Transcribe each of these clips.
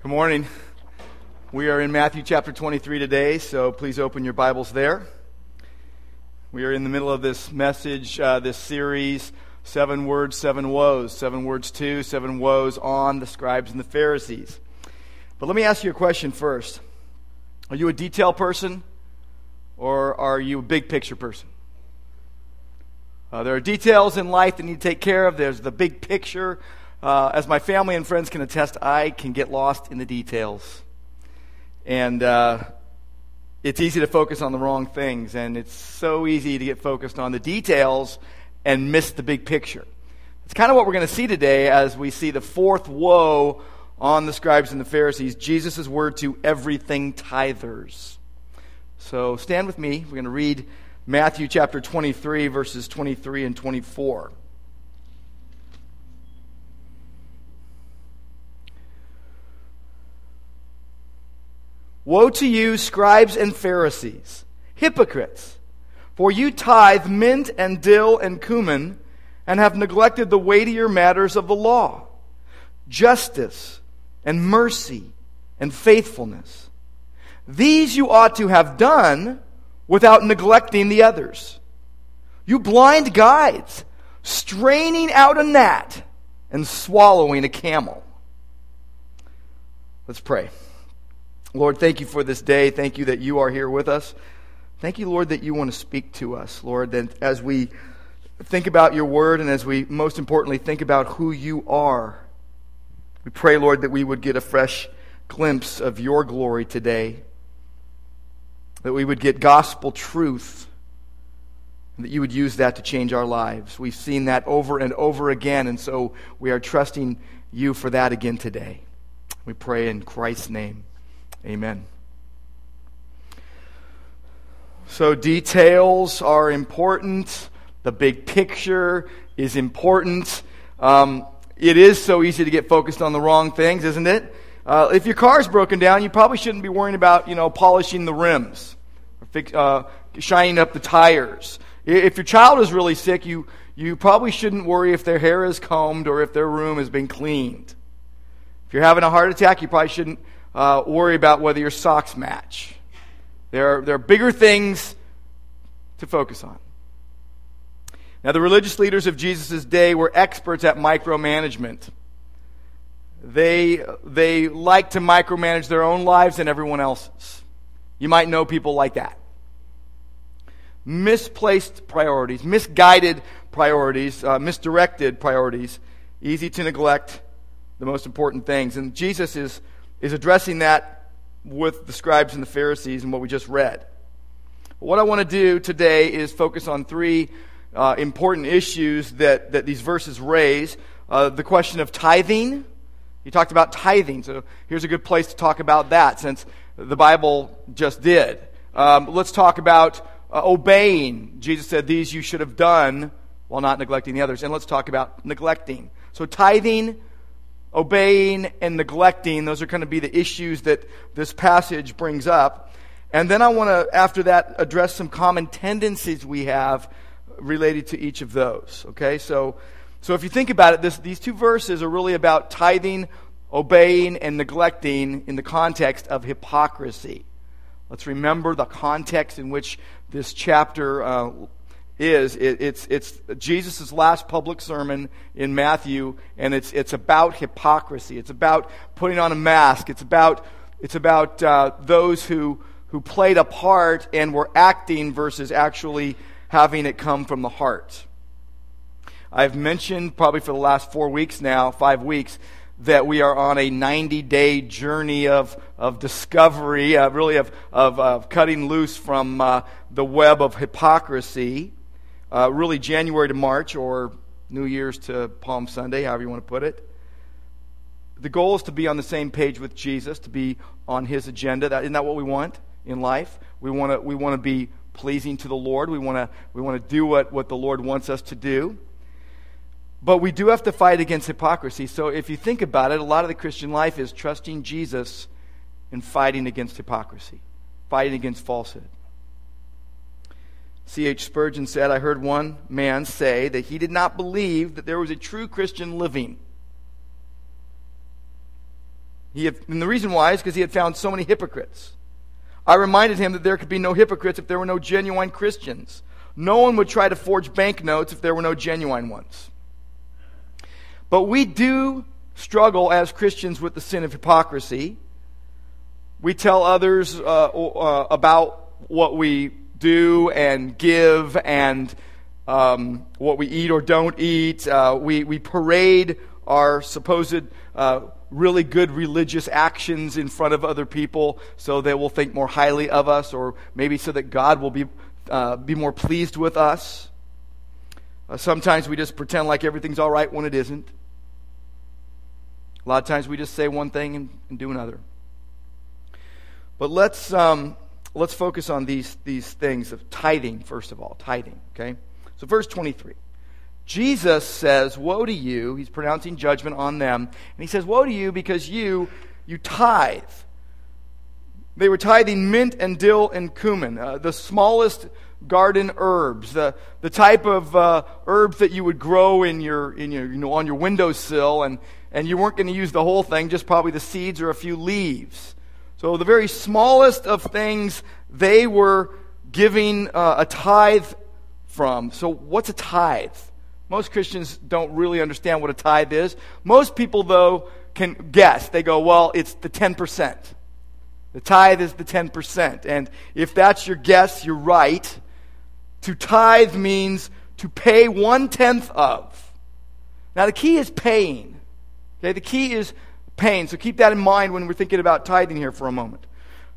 Good morning. We are in Matthew chapter 23 today, so please open your Bibles there. We are in the middle of this message, uh, this series, Seven Words, Seven Woes. Seven Words to, Seven Woes on the scribes and the Pharisees. But let me ask you a question first. Are you a detail person or are you a big picture person? Uh, there are details in life that need to take care of. There's the big picture. Uh, as my family and friends can attest, I can get lost in the details. And uh, it's easy to focus on the wrong things, and it's so easy to get focused on the details and miss the big picture. It's kind of what we're going to see today as we see the fourth woe on the scribes and the Pharisees, Jesus' word to everything tithers. So stand with me. We're going to read Matthew chapter 23, verses 23 and 24. Woe to you, scribes and Pharisees, hypocrites! For you tithe mint and dill and cumin, and have neglected the weightier matters of the law justice and mercy and faithfulness. These you ought to have done without neglecting the others. You blind guides, straining out a gnat and swallowing a camel. Let's pray. Lord, thank you for this day. Thank you that you are here with us. Thank you, Lord, that you want to speak to us, Lord, that as we think about your word and as we most importantly think about who you are, we pray, Lord, that we would get a fresh glimpse of your glory today that we would get gospel truth, and that you would use that to change our lives. We've seen that over and over again, and so we are trusting you for that again today. We pray in Christ's name. Amen. So, details are important. The big picture is important. Um, it is so easy to get focused on the wrong things, isn't it? Uh, if your car's broken down, you probably shouldn't be worrying about, you know, polishing the rims, or fix, uh, shining up the tires. If your child is really sick, you, you probably shouldn't worry if their hair is combed or if their room has been cleaned. If you're having a heart attack, you probably shouldn't uh, worry about whether your socks match. There are, there are bigger things to focus on. Now, the religious leaders of Jesus' day were experts at micromanagement. They, they like to micromanage their own lives and everyone else's. You might know people like that. Misplaced priorities, misguided priorities, uh, misdirected priorities, easy to neglect the most important things. And Jesus is, is addressing that with the scribes and the Pharisees and what we just read. What I want to do today is focus on three uh, important issues that, that these verses raise uh, the question of tithing he talked about tithing, so here's a good place to talk about that since the Bible just did. Um, let's talk about uh, obeying. Jesus said, These you should have done while not neglecting the others. And let's talk about neglecting. So, tithing, obeying, and neglecting, those are going to be the issues that this passage brings up. And then I want to, after that, address some common tendencies we have related to each of those. Okay, so so if you think about it, this, these two verses are really about tithing, obeying, and neglecting in the context of hypocrisy. Let's remember the context in which this chapter uh, is. It, it's it's Jesus' last public sermon in Matthew, and it's, it's about hypocrisy. It's about putting on a mask. It's about, it's about uh, those who, who played a part and were acting versus actually having it come from the heart. I've mentioned probably for the last four weeks now, five weeks, that we are on a 90 day journey of, of discovery, uh, really of, of, of, cutting loose from uh, the web of hypocrisy, uh, really January to March or New Year's to Palm Sunday, however you want to put it. The goal is to be on the same page with Jesus, to be on his agenda. That, isn't that what we want in life? We want to we want to be pleasing to the Lord. We want to we want to do what, what the Lord wants us to do. But we do have to fight against hypocrisy. So if you think about it, a lot of the Christian life is trusting Jesus and fighting against hypocrisy, fighting against falsehood. C.H. Spurgeon said, I heard one man say that he did not believe that there was a true Christian living. He had, and the reason why is because he had found so many hypocrites. I reminded him that there could be no hypocrites if there were no genuine Christians. No one would try to forge banknotes if there were no genuine ones. But we do struggle as Christians with the sin of hypocrisy. We tell others uh, uh, about what we do and give and um, what we eat or don't eat. Uh, we, we parade our supposed uh, really good religious actions in front of other people so they will think more highly of us or maybe so that God will be, uh, be more pleased with us. Uh, sometimes we just pretend like everything's all right when it isn't. A lot of times we just say one thing and, and do another. But let's, um, let's focus on these, these things of tithing, first of all. Tithing, okay? So, verse 23. Jesus says, Woe to you. He's pronouncing judgment on them. And he says, Woe to you because you, you tithe. They were tithing mint and dill and cumin, uh, the smallest garden herbs, the, the type of uh, herbs that you would grow in your, in your, you know, on your windowsill, and, and you weren't going to use the whole thing, just probably the seeds or a few leaves. So the very smallest of things they were giving uh, a tithe from. So what's a tithe? Most Christians don't really understand what a tithe is. Most people, though, can guess. They go, well, it's the 10%. The tithe is the 10%. And if that's your guess, you're right. To tithe means to pay one tenth of. Now, the key is paying. Okay, the key is paying. So keep that in mind when we're thinking about tithing here for a moment.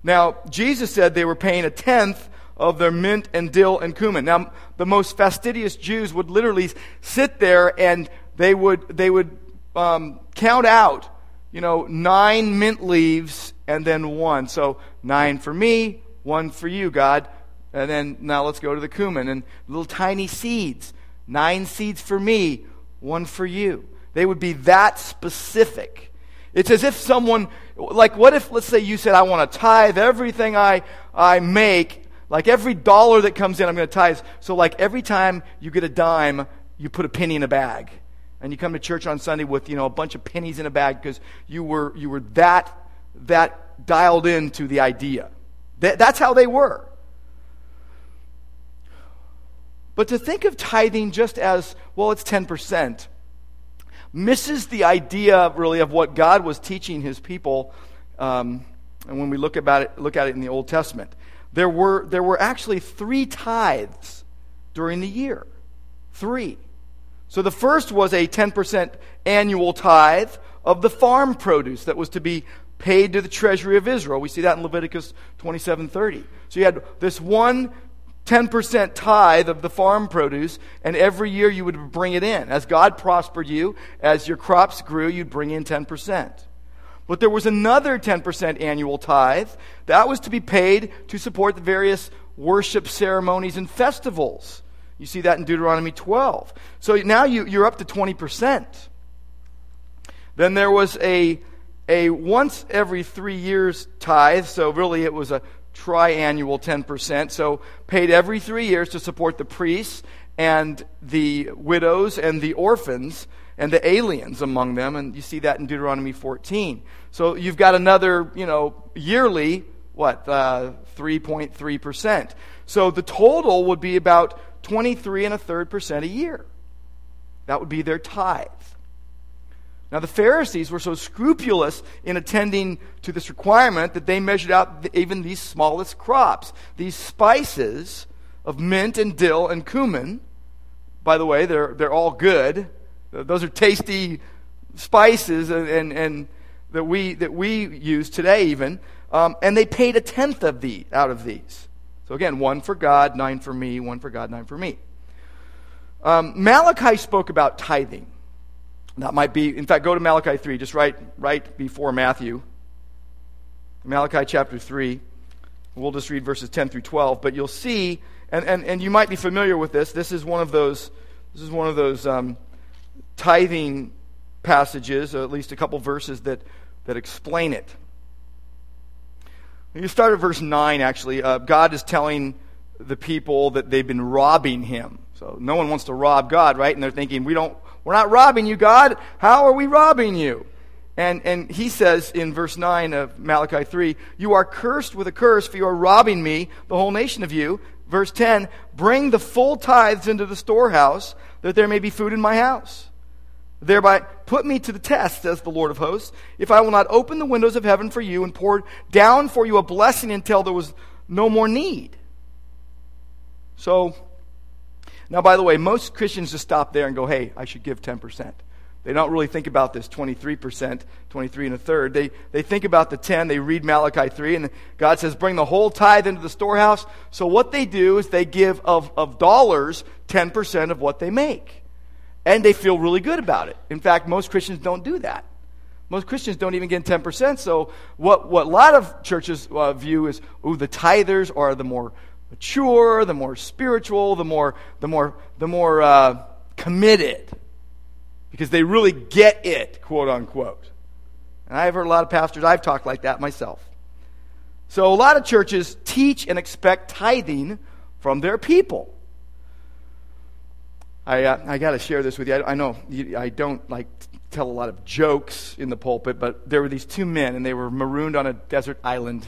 Now, Jesus said they were paying a tenth of their mint and dill and cumin. Now, the most fastidious Jews would literally sit there and they would, they would um, count out, you know, nine mint leaves and then one. So nine for me, one for you, God. And then now let's go to the cumin and little tiny seeds. Nine seeds for me, one for you. They would be that specific. It's as if someone, like, what if, let's say you said, I want to tithe everything I, I make, like every dollar that comes in, I'm going to tithe. So, like, every time you get a dime, you put a penny in a bag. And you come to church on Sunday with, you know, a bunch of pennies in a bag because you were, you were that, that dialed into the idea. That, that's how they were. But to think of tithing just as, well, it's 10%, misses the idea, really, of what God was teaching his people. Um, and when we look, about it, look at it in the Old Testament, there were, there were actually three tithes during the year. Three. So the first was a 10% annual tithe of the farm produce that was to be paid to the treasury of Israel. We see that in Leviticus 27:30. So you had this one 10% tithe of the farm produce, and every year you would bring it in. As God prospered you, as your crops grew, you'd bring in 10%. But there was another 10% annual tithe that was to be paid to support the various worship ceremonies and festivals. You see that in Deuteronomy 12. So now you, you're up to 20%. Then there was a, a once every three years tithe, so really it was a triannual 10%, so paid every three years to support the priests and the widows and the orphans and the aliens among them. And you see that in Deuteronomy 14. So you've got another, you know, yearly, what, uh, 3.3%. So the total would be about 23 and a third percent a year. That would be their tithe. Now, the Pharisees were so scrupulous in attending to this requirement that they measured out even these smallest crops, these spices of mint and dill and cumin. By the way, they're, they're all good. Those are tasty spices and, and, and that, we, that we use today, even. Um, and they paid a tenth of these out of these. So, again, one for God, nine for me, one for God, nine for me. Um, Malachi spoke about tithing. That might be, in fact, go to Malachi 3, just right, right before Matthew. Malachi chapter 3. We'll just read verses 10 through 12, but you'll see, and, and, and you might be familiar with this. This is one of those, this is one of those um, tithing passages, or at least a couple verses that, that explain it. You start at verse 9, actually. Uh, God is telling the people that they've been robbing him. So no one wants to rob God, right? And they're thinking, we don't we're not robbing you, God. How are we robbing you? And, and he says in verse 9 of Malachi 3, You are cursed with a curse, for you are robbing me, the whole nation of you. Verse 10, Bring the full tithes into the storehouse, that there may be food in my house. Thereby put me to the test, says the Lord of hosts, if I will not open the windows of heaven for you and pour down for you a blessing until there was no more need. So, now by the way, most Christians just stop there and go, hey, I should give 10%. They don't really think about this 23%, 23 and a third. They, they think about the 10. They read Malachi 3, and God says, bring the whole tithe into the storehouse. So what they do is they give of, of dollars 10% of what they make. And they feel really good about it. In fact, most Christians don't do that. Most Christians don't even get 10%. So, what, what a lot of churches uh, view is, ooh, the tithers are the more mature, the more spiritual, the more, the more, the more uh, committed. Because they really get it, quote unquote. And I've heard a lot of pastors, I've talked like that myself. So, a lot of churches teach and expect tithing from their people. I, uh, I got to share this with you. I, I know you, I don't like tell a lot of jokes in the pulpit, but there were these two men, and they were marooned on a desert island.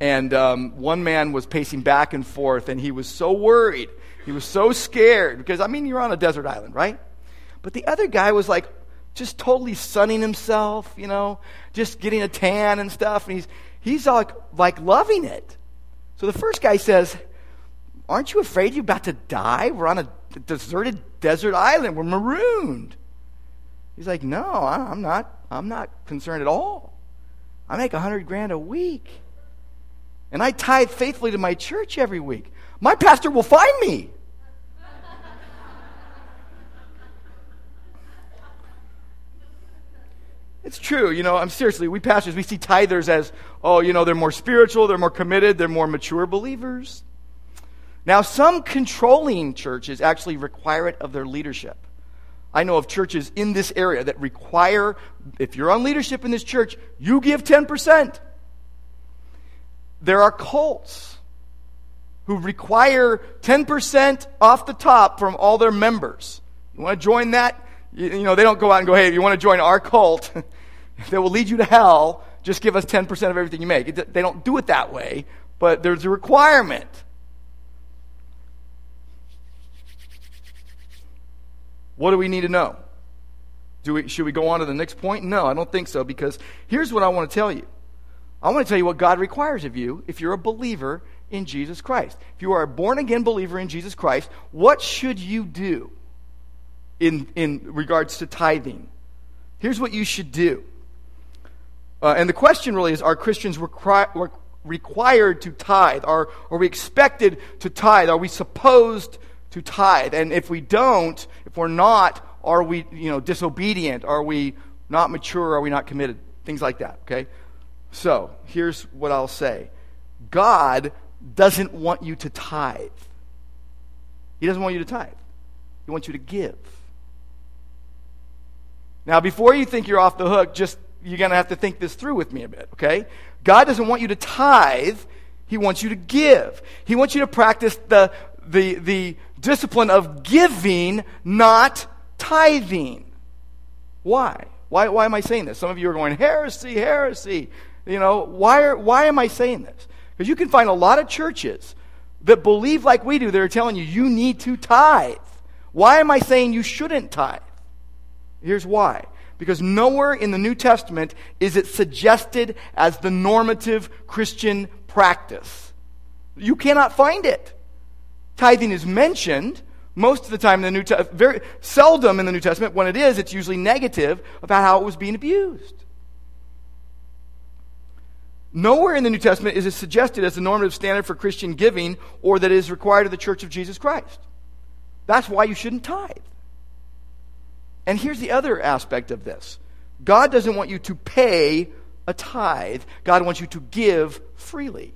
And um, one man was pacing back and forth, and he was so worried. He was so scared because, I mean, you're on a desert island, right? But the other guy was like just totally sunning himself, you know, just getting a tan and stuff. And he's, he's like, like loving it. So the first guy says, Aren't you afraid you're about to die? We're on a deserted desert island. We're marooned. He's like, No, I'm not. I'm not concerned at all. I make a hundred grand a week. And I tithe faithfully to my church every week. My pastor will find me. It's true, you know, I'm seriously, we pastors, we see tithers as, oh, you know, they're more spiritual, they're more committed, they're more mature believers. Now, some controlling churches actually require it of their leadership. I know of churches in this area that require, if you're on leadership in this church, you give 10%. There are cults who require 10% off the top from all their members. You want to join that? You, you know, they don't go out and go, hey, if you want to join our cult that will lead you to hell, just give us 10% of everything you make. It, they don't do it that way, but there's a requirement. What do we need to know? Do we, should we go on to the next point? No, I don't think so, because here's what I want to tell you. I want to tell you what God requires of you if you're a believer in Jesus Christ. If you are a born again believer in Jesus Christ, what should you do in, in regards to tithing? Here's what you should do. Uh, and the question really is are Christians requi- required to tithe? Are, are we expected to tithe? Are we supposed to tithe. And if we don't, if we're not, are we, you know, disobedient? Are we not mature? Are we not committed? Things like that, okay? So, here's what I'll say God doesn't want you to tithe. He doesn't want you to tithe, He wants you to give. Now, before you think you're off the hook, just you're going to have to think this through with me a bit, okay? God doesn't want you to tithe, He wants you to give. He wants you to practice the, the, the discipline of giving, not tithing. Why? Why, why am I saying this? Some of you are going, heresy, heresy. You know, why, are, why am I saying this? Because you can find a lot of churches that believe like we do that are telling you, you need to tithe. Why am I saying you shouldn't tithe? Here's why. Because nowhere in the New Testament is it suggested as the normative Christian practice. You cannot find it tithing is mentioned, most of the time in the New Testament, very seldom in the New Testament, when it is, it's usually negative about how it was being abused. Nowhere in the New Testament is it suggested as the normative standard for Christian giving or that it is required of the Church of Jesus Christ. That's why you shouldn't tithe. And here's the other aspect of this God doesn't want you to pay a tithe, God wants you to give freely.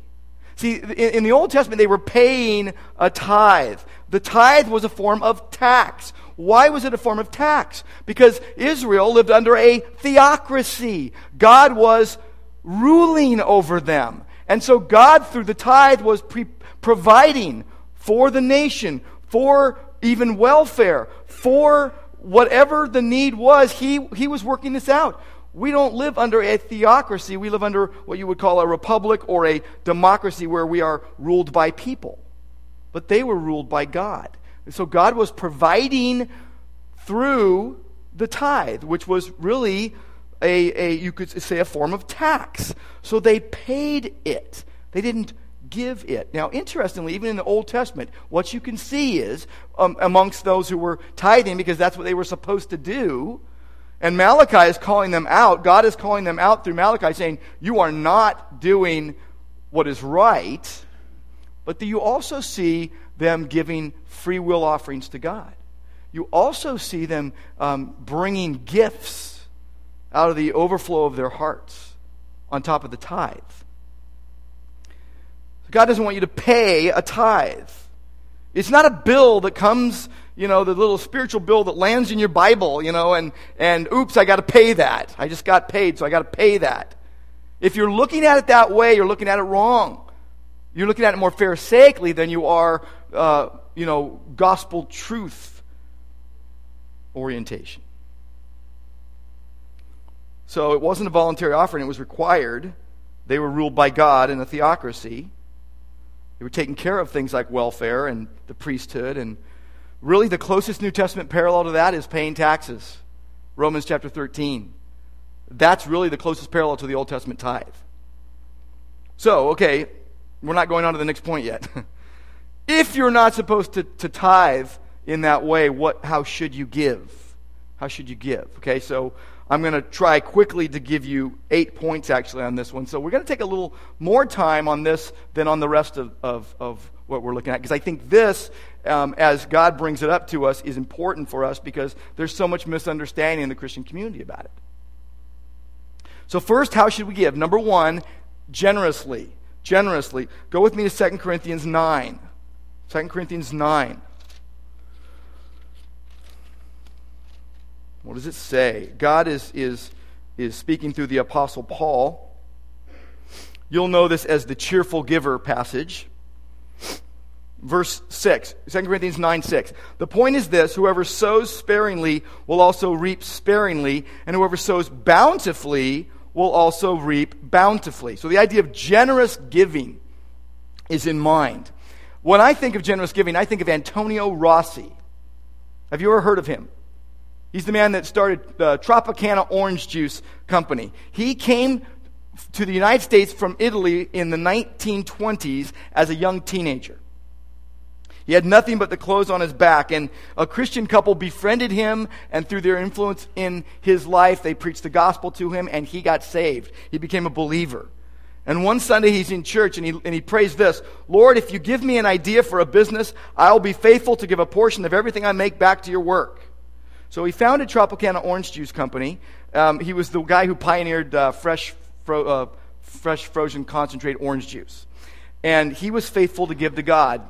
See, in the Old Testament, they were paying a tithe. The tithe was a form of tax. Why was it a form of tax? Because Israel lived under a theocracy. God was ruling over them. And so God, through the tithe, was pre- providing for the nation, for even welfare, for whatever the need was, he, he was working this out. we don't live under a theocracy. We live under what you would call a republic or a democracy where we are ruled by people. But they were ruled by God. And so God was providing through the tithe, which was really a, a, you could say, a form of tax. So they paid it. They didn't give it. Now, interestingly, even in the Old Testament, what you can see is um, amongst those who were tithing, because that's what they were supposed to do, and Malachi is calling them out. God is calling them out through Malachi, saying, You are not doing what is right. But do you also see them giving free will offerings to God? You also see them um, bringing gifts out of the overflow of their hearts on top of the tithe. God doesn't want you to pay a tithe. It's not a bill that comes, you know, the little spiritual bill that lands in your Bible, you know, and, and oops, I got to pay that. I just got paid, so I got to pay that. If you're looking at it that way, you're looking at it wrong. You're looking at it more pharisaically than you are, uh, you know, gospel truth orientation. So it wasn't a voluntary offering, it was required. They were ruled by God in a theocracy. They were taking care of things like welfare and the priesthood. And really, the closest New Testament parallel to that is paying taxes. Romans chapter 13. That's really the closest parallel to the Old Testament tithe. So, okay, we're not going on to the next point yet. if you're not supposed to, to tithe in that way, what, how should you give? How should you give? Okay, so I'm going to try quickly to give you eight points actually on this one. So we're going to take a little more time on this than on the rest of, of, of what we're looking at because I think this, um, as God brings it up to us, is important for us because there's so much misunderstanding in the Christian community about it. So, first, how should we give? Number one, generously. Generously. Go with me to 2 Corinthians 9. 2 Corinthians 9. What does it say? God is, is, is speaking through the Apostle Paul. You'll know this as the cheerful giver passage. Verse 6, 2 Corinthians 9 6. The point is this whoever sows sparingly will also reap sparingly, and whoever sows bountifully will also reap bountifully. So the idea of generous giving is in mind. When I think of generous giving, I think of Antonio Rossi. Have you ever heard of him? He's the man that started the Tropicana Orange Juice Company. He came to the United States from Italy in the 1920s as a young teenager. He had nothing but the clothes on his back, and a Christian couple befriended him, and through their influence in his life, they preached the gospel to him, and he got saved. He became a believer. And one Sunday he's in church and he, and he prays this Lord, if you give me an idea for a business, I'll be faithful to give a portion of everything I make back to your work. So he founded Tropicana Orange Juice Company. Um, he was the guy who pioneered uh, fresh, fro- uh, fresh frozen concentrate orange juice. And he was faithful to give to God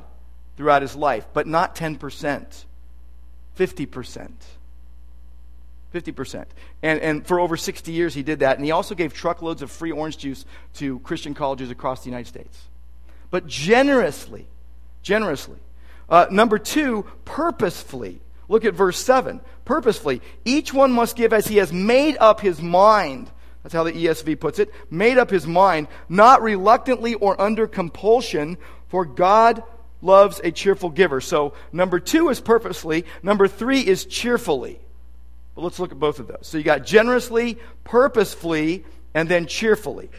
throughout his life, but not 10%, 50%. 50%. And, and for over 60 years, he did that. And he also gave truckloads of free orange juice to Christian colleges across the United States. But generously, generously. Uh, number two, purposefully. Look at verse 7. Purposefully. Each one must give as he has made up his mind. That's how the ESV puts it. Made up his mind, not reluctantly or under compulsion, for God loves a cheerful giver. So, number two is purposely. Number three is cheerfully. But let's look at both of those. So, you got generously, purposefully, and then cheerfully.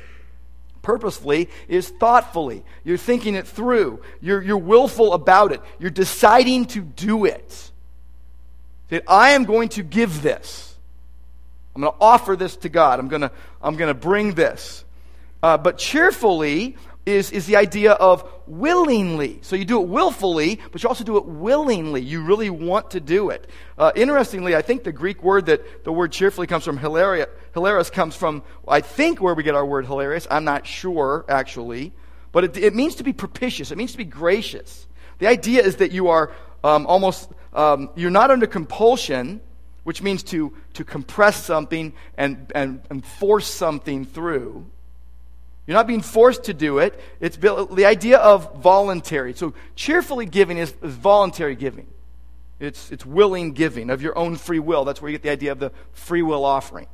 Purposefully is thoughtfully. You're thinking it through. You're, you're willful about it. You're deciding to do it that I am going to give this. I'm going to offer this to God. I'm going to, I'm going to bring this. Uh, but cheerfully is, is the idea of willingly. So you do it willfully, but you also do it willingly. You really want to do it. Uh, interestingly, I think the Greek word that the word cheerfully comes from, hilarious, hilarious comes from, I think, where we get our word hilarious. I'm not sure, actually. But it, it means to be propitious, it means to be gracious. The idea is that you are um, almost um, you're not under compulsion, which means to, to compress something and, and, and force something through. You're not being forced to do it. It's the idea of voluntary. So cheerfully giving is, is voluntary giving. It's, it's willing giving of your own free will. That's where you get the idea of the free will offering.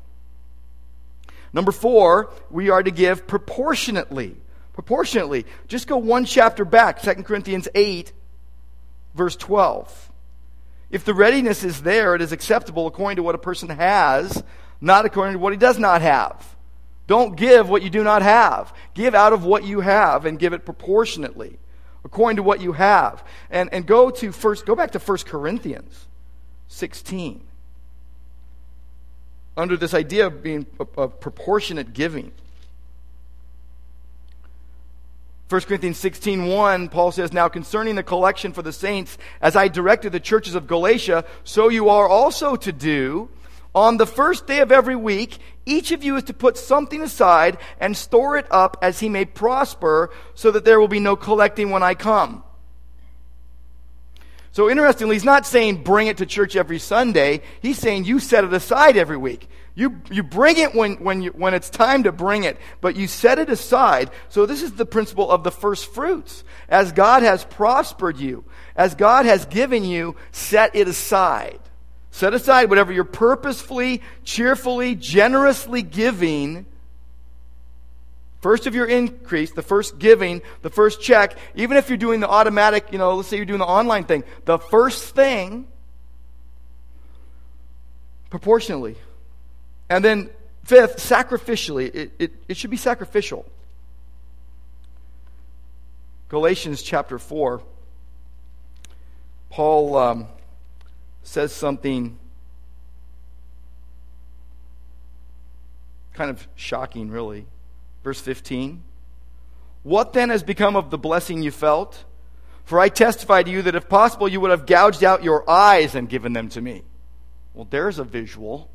Number four, we are to give proportionately. Proportionately. Just go one chapter back, 2 Corinthians 8, verse 12. If the readiness is there, it is acceptable according to what a person has, not according to what he does not have. Don't give what you do not have. Give out of what you have and give it proportionately, according to what you have. And, and go to first, go back to 1 Corinthians 16. Under this idea of being of proportionate giving. 1 Corinthians 16, 1, Paul says, Now concerning the collection for the saints, as I directed the churches of Galatia, so you are also to do. On the first day of every week, each of you is to put something aside and store it up as he may prosper, so that there will be no collecting when I come. So interestingly, he's not saying bring it to church every Sunday. He's saying you set it aside every week. You, you bring it when, when, you, when it's time to bring it, but you set it aside. So this is the principle of the first fruits. As God has prospered you, as God has given you, set it aside. Set aside whatever you're purposefully, cheerfully, generously giving. First of your increase, the first giving, the first check, even if you're doing the automatic, you know, let's say you're doing the online thing, the first thing, proportionally. And then, fifth, sacrificially. It, it, it should be sacrificial. Galatians chapter 4, Paul um, says something kind of shocking, really. Verse 15 What then has become of the blessing you felt? For I testify to you that if possible, you would have gouged out your eyes and given them to me. Well, there's a visual.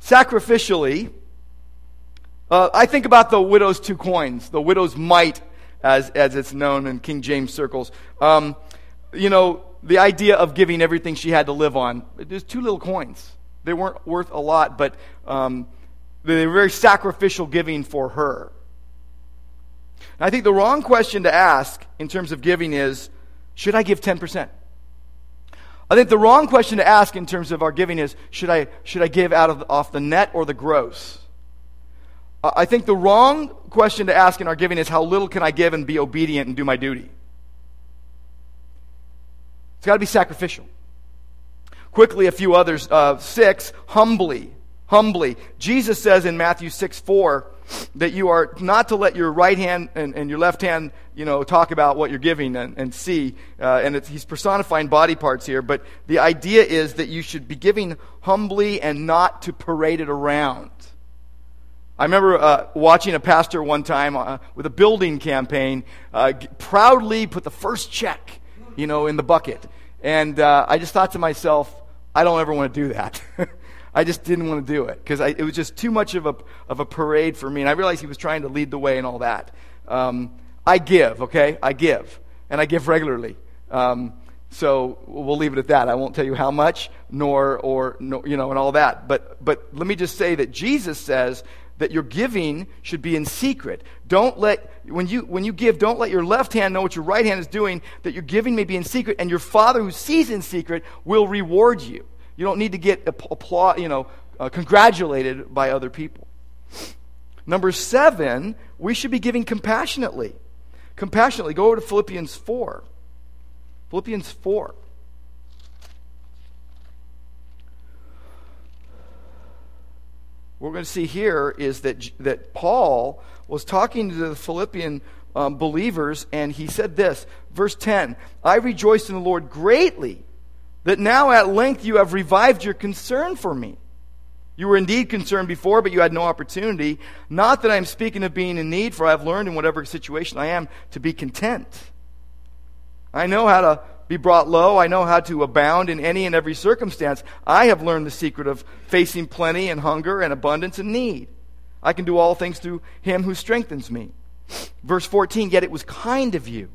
Sacrificially, uh, I think about the widow's two coins, the widow's mite as, as it's known in King James circles. Um, you know, the idea of giving everything she had to live on. There's two little coins. They weren't worth a lot, but um, they were very sacrificial giving for her. And I think the wrong question to ask in terms of giving is should I give 10%? I think the wrong question to ask in terms of our giving is should I, should I give out of, off the net or the gross? I think the wrong question to ask in our giving is how little can I give and be obedient and do my duty? It's got to be sacrificial. Quickly, a few others. Uh, six, humbly. Humbly. Jesus says in Matthew 6 4 that you are not to let your right hand and, and your left hand, you know, talk about what you're giving and, and see. Uh, and he's personifying body parts here, but the idea is that you should be giving humbly and not to parade it around. I remember uh, watching a pastor one time uh, with a building campaign uh, proudly put the first check, you know, in the bucket. And uh, I just thought to myself, I don't ever want to do that. I just didn't want to do it because it was just too much of a, of a parade for me. And I realized he was trying to lead the way and all that. Um, I give, okay? I give. And I give regularly. Um, so we'll leave it at that. I won't tell you how much, nor, or, nor, you know, and all that. But, but let me just say that Jesus says that your giving should be in secret. Don't let, when you, when you give, don't let your left hand know what your right hand is doing, that your giving may be in secret, and your Father who sees in secret will reward you. You don't need to get applaud, you know, uh, congratulated by other people. Number seven, we should be giving compassionately. Compassionately. Go over to Philippians 4. Philippians 4. We're going to see here is that, that Paul was talking to the Philippian um, believers, and he said this, verse 10 I rejoice in the Lord greatly that now at length you have revived your concern for me. You were indeed concerned before, but you had no opportunity. Not that I am speaking of being in need, for I have learned in whatever situation I am to be content. I know how to be brought low. I know how to abound in any and every circumstance. I have learned the secret of facing plenty and hunger and abundance and need. I can do all things through him who strengthens me. Verse 14, yet it was kind of you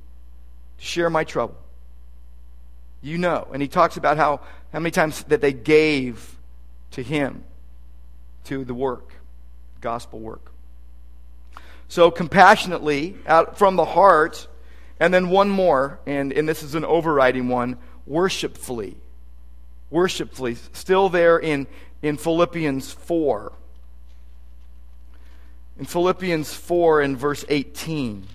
to share my trouble. You know. And he talks about how, how many times that they gave to him, to the work, gospel work. So compassionately, out from the heart, and then one more, and, and this is an overriding one worshipfully. worshipfully. Still there in, in Philippians 4. In Philippians 4 in verse 18.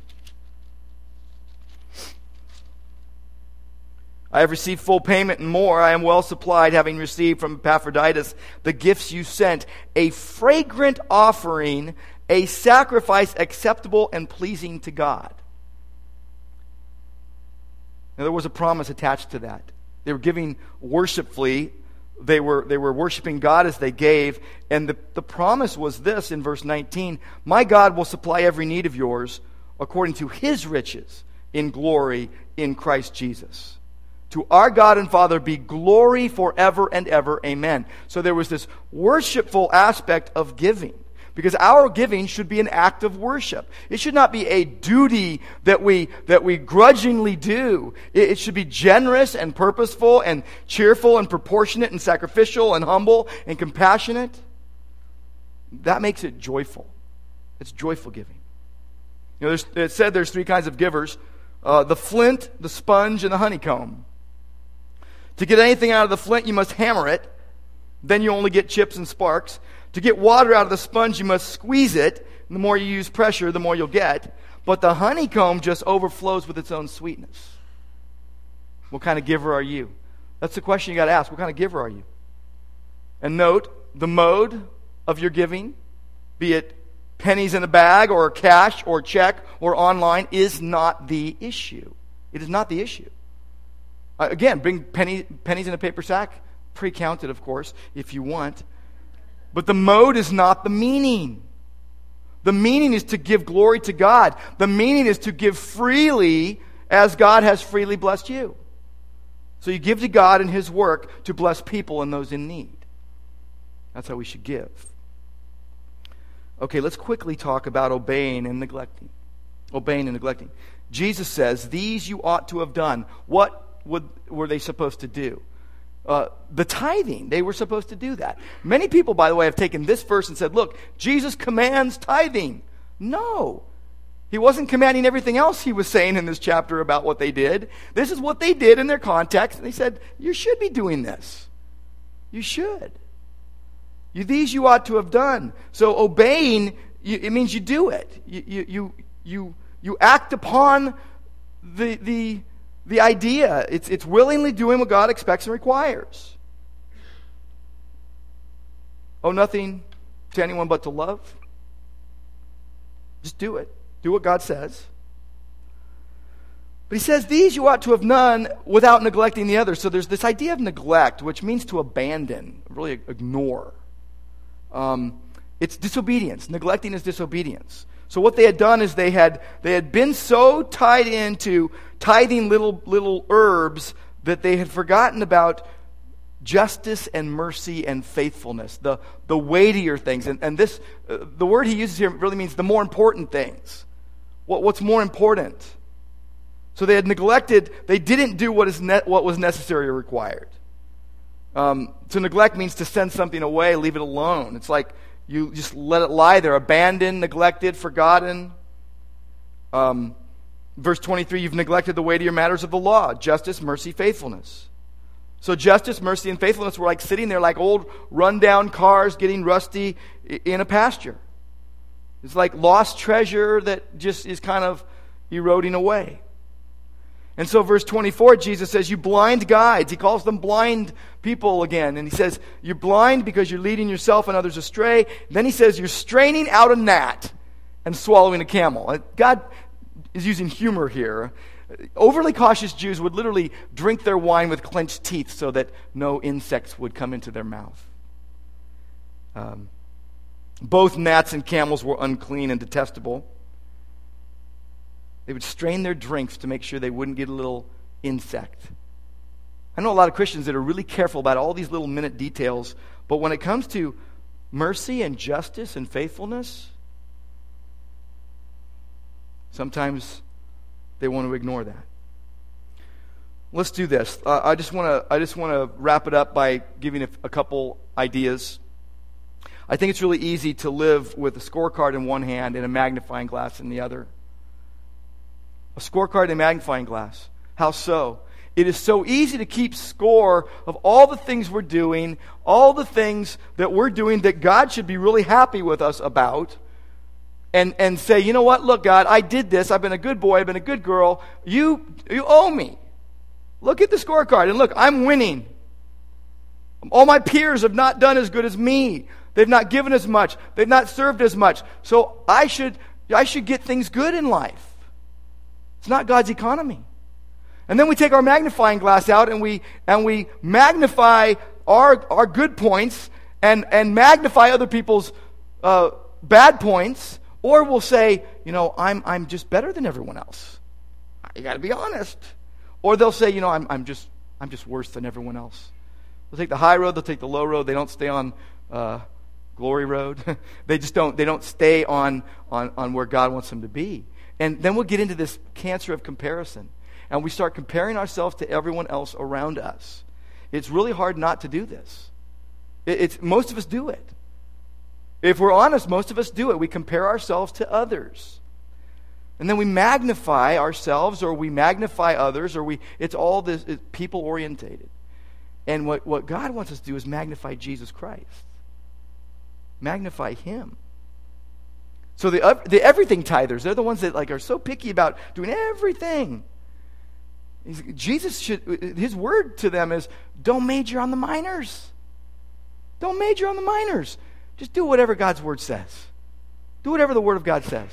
I have received full payment and more. I am well supplied, having received from Epaphroditus the gifts you sent, a fragrant offering, a sacrifice acceptable and pleasing to God. Now, there was a promise attached to that. They were giving worshipfully. They were, they were worshiping God as they gave. And the, the promise was this in verse 19 My God will supply every need of yours according to his riches in glory in Christ Jesus. To our God and Father be glory forever and ever. Amen. So there was this worshipful aspect of giving. Because our giving should be an act of worship. It should not be a duty that we, that we grudgingly do. It, it should be generous and purposeful and cheerful and proportionate and sacrificial and humble and compassionate. That makes it joyful. It's joyful giving. You know, it said there's three kinds of givers uh, the flint, the sponge, and the honeycomb. To get anything out of the flint, you must hammer it. Then you only get chips and sparks. To get water out of the sponge, you must squeeze it. And the more you use pressure, the more you'll get. But the honeycomb just overflows with its own sweetness. What kind of giver are you? That's the question you got to ask. What kind of giver are you? And note the mode of your giving, be it pennies in a bag or cash or check or online, is not the issue. It is not the issue. Uh, again, bring penny, pennies in a paper sack, pre counted, of course, if you want. But the mode is not the meaning. The meaning is to give glory to God. The meaning is to give freely as God has freely blessed you. So you give to God and His work to bless people and those in need. That's how we should give. Okay, let's quickly talk about obeying and neglecting. Obeying and neglecting. Jesus says, These you ought to have done. What would, were they supposed to do? Uh, the tithing. They were supposed to do that. Many people, by the way, have taken this verse and said, look, Jesus commands tithing. No. He wasn't commanding everything else he was saying in this chapter about what they did. This is what they did in their context. And they said, you should be doing this. You should. You, these you ought to have done. So obeying, you, it means you do it. You, you, you, you, you act upon the, the, the idea. It's, it's willingly doing what God expects and requires. Oh, nothing to anyone but to love. Just do it. Do what God says. But he says, These you ought to have done without neglecting the others. So there's this idea of neglect, which means to abandon, really ignore. Um, it's disobedience. Neglecting is disobedience. So what they had done is they had, they had been so tied into tithing little, little herbs that they had forgotten about justice and mercy and faithfulness, the, the weightier things. And, and this, uh, the word he uses here really means the more important things. What, what's more important? So they had neglected, they didn't do what, is ne- what was necessary or required. Um, to neglect means to send something away, leave it alone. It's like you just let it lie there, abandoned, neglected, forgotten. Um, verse 23 you've neglected the weightier matters of the law justice, mercy, faithfulness. So, justice, mercy, and faithfulness were like sitting there like old rundown cars getting rusty in a pasture. It's like lost treasure that just is kind of eroding away. And so, verse 24, Jesus says, You blind guides. He calls them blind people again. And he says, You're blind because you're leading yourself and others astray. Then he says, You're straining out a gnat and swallowing a camel. God is using humor here. Overly cautious Jews would literally drink their wine with clenched teeth so that no insects would come into their mouth. Um, both gnats and camels were unclean and detestable. They would strain their drinks to make sure they wouldn't get a little insect. I know a lot of Christians that are really careful about all these little minute details, but when it comes to mercy and justice and faithfulness, sometimes they want to ignore that. Let's do this. Uh, I just want to I just want to wrap it up by giving a, a couple ideas. I think it's really easy to live with a scorecard in one hand and a magnifying glass in the other. A scorecard and a magnifying glass. How so? it is so easy to keep score of all the things we're doing, all the things that we're doing that God should be really happy with us about, and, and say, you know what, look, God, I did this. I've been a good boy. I've been a good girl. You, you owe me. Look at the scorecard and look, I'm winning. All my peers have not done as good as me. They've not given as much. They've not served as much. So I should, I should get things good in life. It's not God's economy. And then we take our magnifying glass out and we, and we magnify our, our good points and, and magnify other people's uh, bad points. Or we'll say, you know, I'm, I'm just better than everyone else. You got to be honest. Or they'll say, you know, I'm, I'm, just, I'm just worse than everyone else. They'll take the high road, they'll take the low road. They don't stay on uh, glory road. they just don't, they don't stay on, on, on where God wants them to be. And then we'll get into this cancer of comparison. And we start comparing ourselves to everyone else around us. It's really hard not to do this. It, it's, most of us do it. If we're honest, most of us do it. We compare ourselves to others. And then we magnify ourselves or we magnify others or we it's all this people orientated. And what, what God wants us to do is magnify Jesus Christ. Magnify him. So the, the everything tithers, they're the ones that like are so picky about doing everything. Jesus should, his word to them is don't major on the minors. Don't major on the minors. Just do whatever God's word says. Do whatever the word of God says.